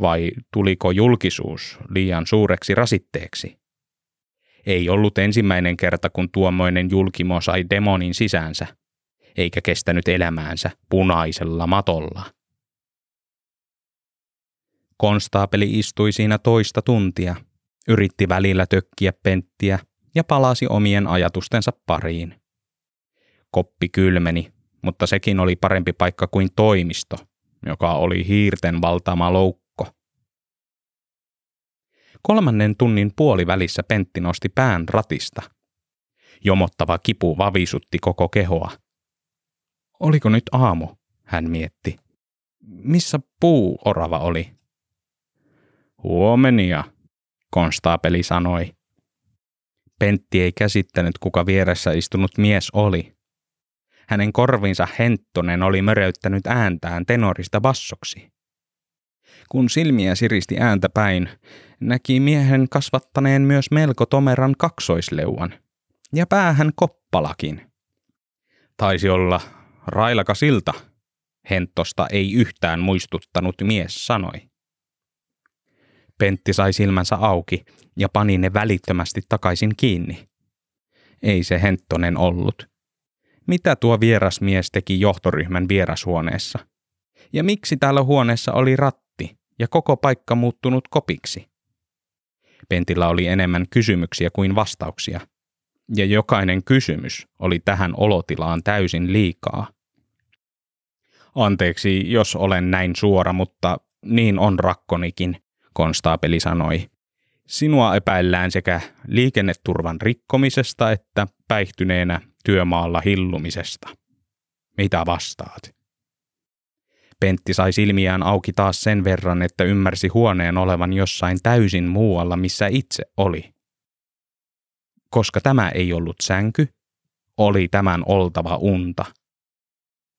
Vai tuliko julkisuus liian suureksi rasitteeksi? Ei ollut ensimmäinen kerta, kun tuommoinen julkimo sai demonin sisäänsä, eikä kestänyt elämäänsä punaisella matolla. Konstaapeli istui siinä toista tuntia, yritti välillä tökkiä penttiä ja palasi omien ajatustensa pariin. Koppi kylmeni, mutta sekin oli parempi paikka kuin toimisto, joka oli hiirten valtaama loukku Kolmannen tunnin puolivälissä Pentti nosti pään ratista. Jomottava kipu vavisutti koko kehoa. Oliko nyt aamu, hän mietti. Missä puuorava oli? Huomenia, konstaapeli sanoi. Pentti ei käsittänyt, kuka vieressä istunut mies oli. Hänen korvinsa Henttonen oli möröyttänyt ääntään tenorista bassoksi. Kun silmiä siristi ääntä päin, näki miehen kasvattaneen myös melko tomeran kaksoisleuan. Ja päähän koppalakin. Taisi olla railaka silta, Henttosta ei yhtään muistuttanut mies sanoi. Pentti sai silmänsä auki ja pani ne välittömästi takaisin kiinni. Ei se Henttonen ollut. Mitä tuo vieras mies teki johtoryhmän vierashuoneessa? Ja miksi täällä huoneessa oli ratti ja koko paikka muuttunut kopiksi? Pentillä oli enemmän kysymyksiä kuin vastauksia. Ja jokainen kysymys oli tähän olotilaan täysin liikaa. Anteeksi, jos olen näin suora, mutta niin on rakkonikin, konstaapeli sanoi. Sinua epäillään sekä liikenneturvan rikkomisesta että päihtyneenä työmaalla hillumisesta. Mitä vastaat? Pentti sai silmiään auki taas sen verran, että ymmärsi huoneen olevan jossain täysin muualla, missä itse oli. Koska tämä ei ollut sänky, oli tämän oltava unta.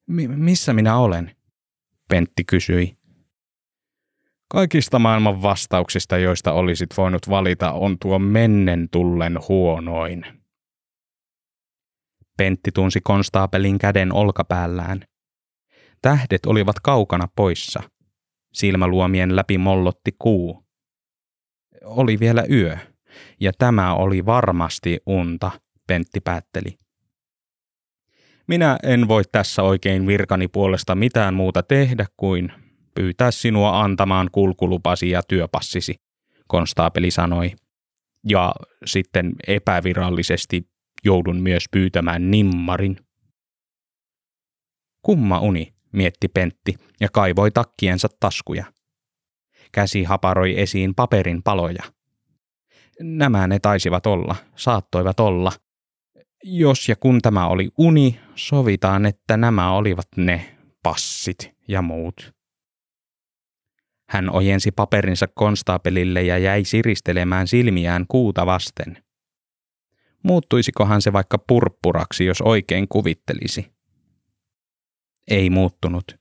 M- missä minä olen? Pentti kysyi. Kaikista maailman vastauksista, joista olisit voinut valita, on tuo mennen tullen huonoin. Pentti tunsi konstaapelin käden olkapäällään. Tähdet olivat kaukana poissa. Silmäluomien läpi mollotti kuu. Oli vielä yö, ja tämä oli varmasti unta, Pentti päätteli. Minä en voi tässä oikein virkani puolesta mitään muuta tehdä kuin pyytää sinua antamaan kulkulupasi ja työpassisi, konstaapeli sanoi. Ja sitten epävirallisesti joudun myös pyytämään nimmarin. Kumma uni, mietti Pentti ja kaivoi takkiensa taskuja. Käsi haparoi esiin paperin paloja. Nämä ne taisivat olla, saattoivat olla. Jos ja kun tämä oli uni, sovitaan, että nämä olivat ne passit ja muut. Hän ojensi paperinsa konstaapelille ja jäi siristelemään silmiään kuuta vasten. Muuttuisikohan se vaikka purppuraksi, jos oikein kuvittelisi? Ei muuttunut.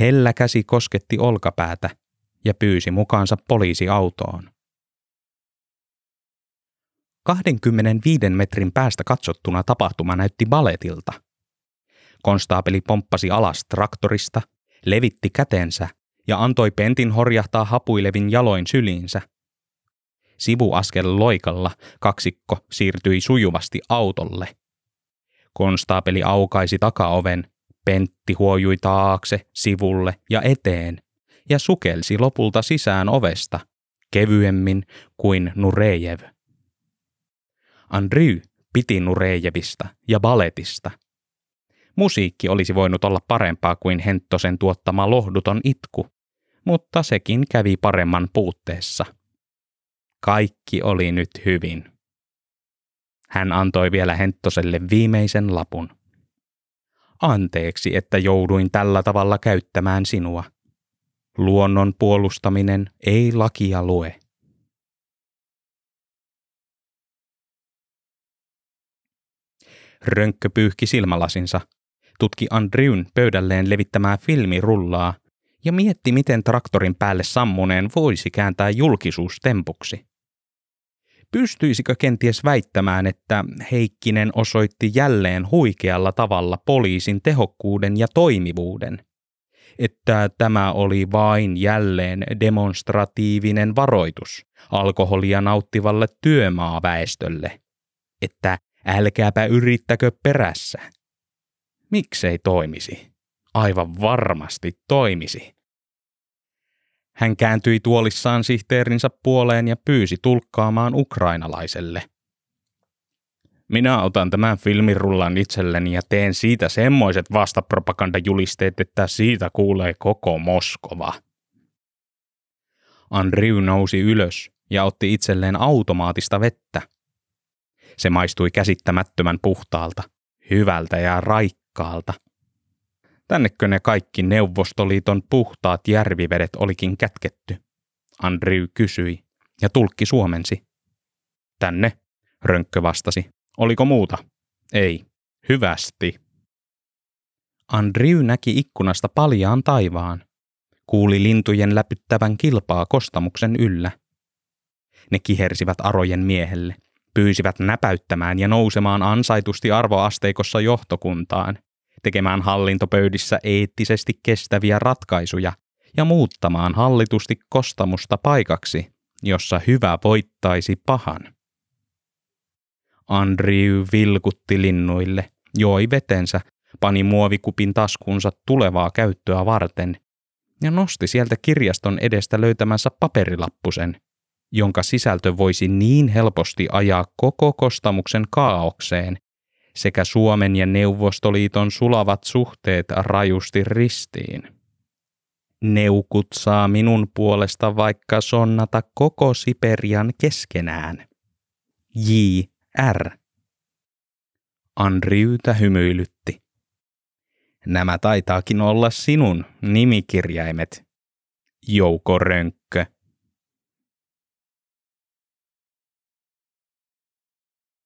Hellä käsi kosketti olkapäätä ja pyysi mukaansa poliisiautoon. 25 metrin päästä katsottuna tapahtuma näytti baletilta. Konstaapeli pomppasi alas traktorista, levitti kätensä ja antoi pentin horjahtaa hapuilevin jaloin syliinsä. Sivuaskel loikalla kaksikko siirtyi sujuvasti autolle. Konstaapeli aukaisi takaoven, pentti huojui taakse, sivulle ja eteen ja sukelsi lopulta sisään ovesta, kevyemmin kuin Nurejev. Andry piti Nurejevista ja baletista. Musiikki olisi voinut olla parempaa kuin Henttosen tuottama lohduton itku, mutta sekin kävi paremman puutteessa. Kaikki oli nyt hyvin. Hän antoi vielä Henttoselle viimeisen lapun. Anteeksi, että jouduin tällä tavalla käyttämään sinua. Luonnon puolustaminen ei lakia lue. Rönkkö pyyhki silmälasinsa, tutki Andriyn pöydälleen levittämää filmirullaa ja mietti, miten traktorin päälle sammuneen voisi kääntää julkisuustempuksi. Pystyisikö kenties väittämään, että Heikkinen osoitti jälleen huikealla tavalla poliisin tehokkuuden ja toimivuuden? Että tämä oli vain jälleen demonstratiivinen varoitus alkoholia nauttivalle työmaaväestölle? Että älkääpä yrittäkö perässä? Miksei toimisi? Aivan varmasti toimisi. Hän kääntyi tuolissaan sihteerinsä puoleen ja pyysi tulkkaamaan ukrainalaiselle. Minä otan tämän filmirullan itselleni ja teen siitä semmoiset vastapropagandajulisteet, että siitä kuulee koko Moskova. Andriu nousi ylös ja otti itselleen automaattista vettä. Se maistui käsittämättömän puhtaalta, hyvältä ja raikkaalta – Tännekö ne kaikki Neuvostoliiton puhtaat järvivedet olikin kätketty? Andrew kysyi, ja tulkki suomensi. Tänne, Rönkkö vastasi. Oliko muuta? Ei. Hyvästi. Andrew näki ikkunasta paljaan taivaan. Kuuli lintujen läpyttävän kilpaa kostamuksen yllä. Ne kihersivät arojen miehelle, pyysivät näpäyttämään ja nousemaan ansaitusti arvoasteikossa johtokuntaan tekemään hallintopöydissä eettisesti kestäviä ratkaisuja ja muuttamaan hallitusti kostamusta paikaksi, jossa hyvä voittaisi pahan. Andrew vilkutti linnuille, joi vetensä, pani muovikupin taskunsa tulevaa käyttöä varten ja nosti sieltä kirjaston edestä löytämänsä paperilappusen, jonka sisältö voisi niin helposti ajaa koko kostamuksen kaaukseen, sekä Suomen ja Neuvostoliiton sulavat suhteet rajusti ristiin. Neukut saa minun puolesta vaikka sonnata koko Siperian keskenään. J.R. Andriyytä hymyilytti. Nämä taitaakin olla sinun nimikirjaimet. Jouko Rönk.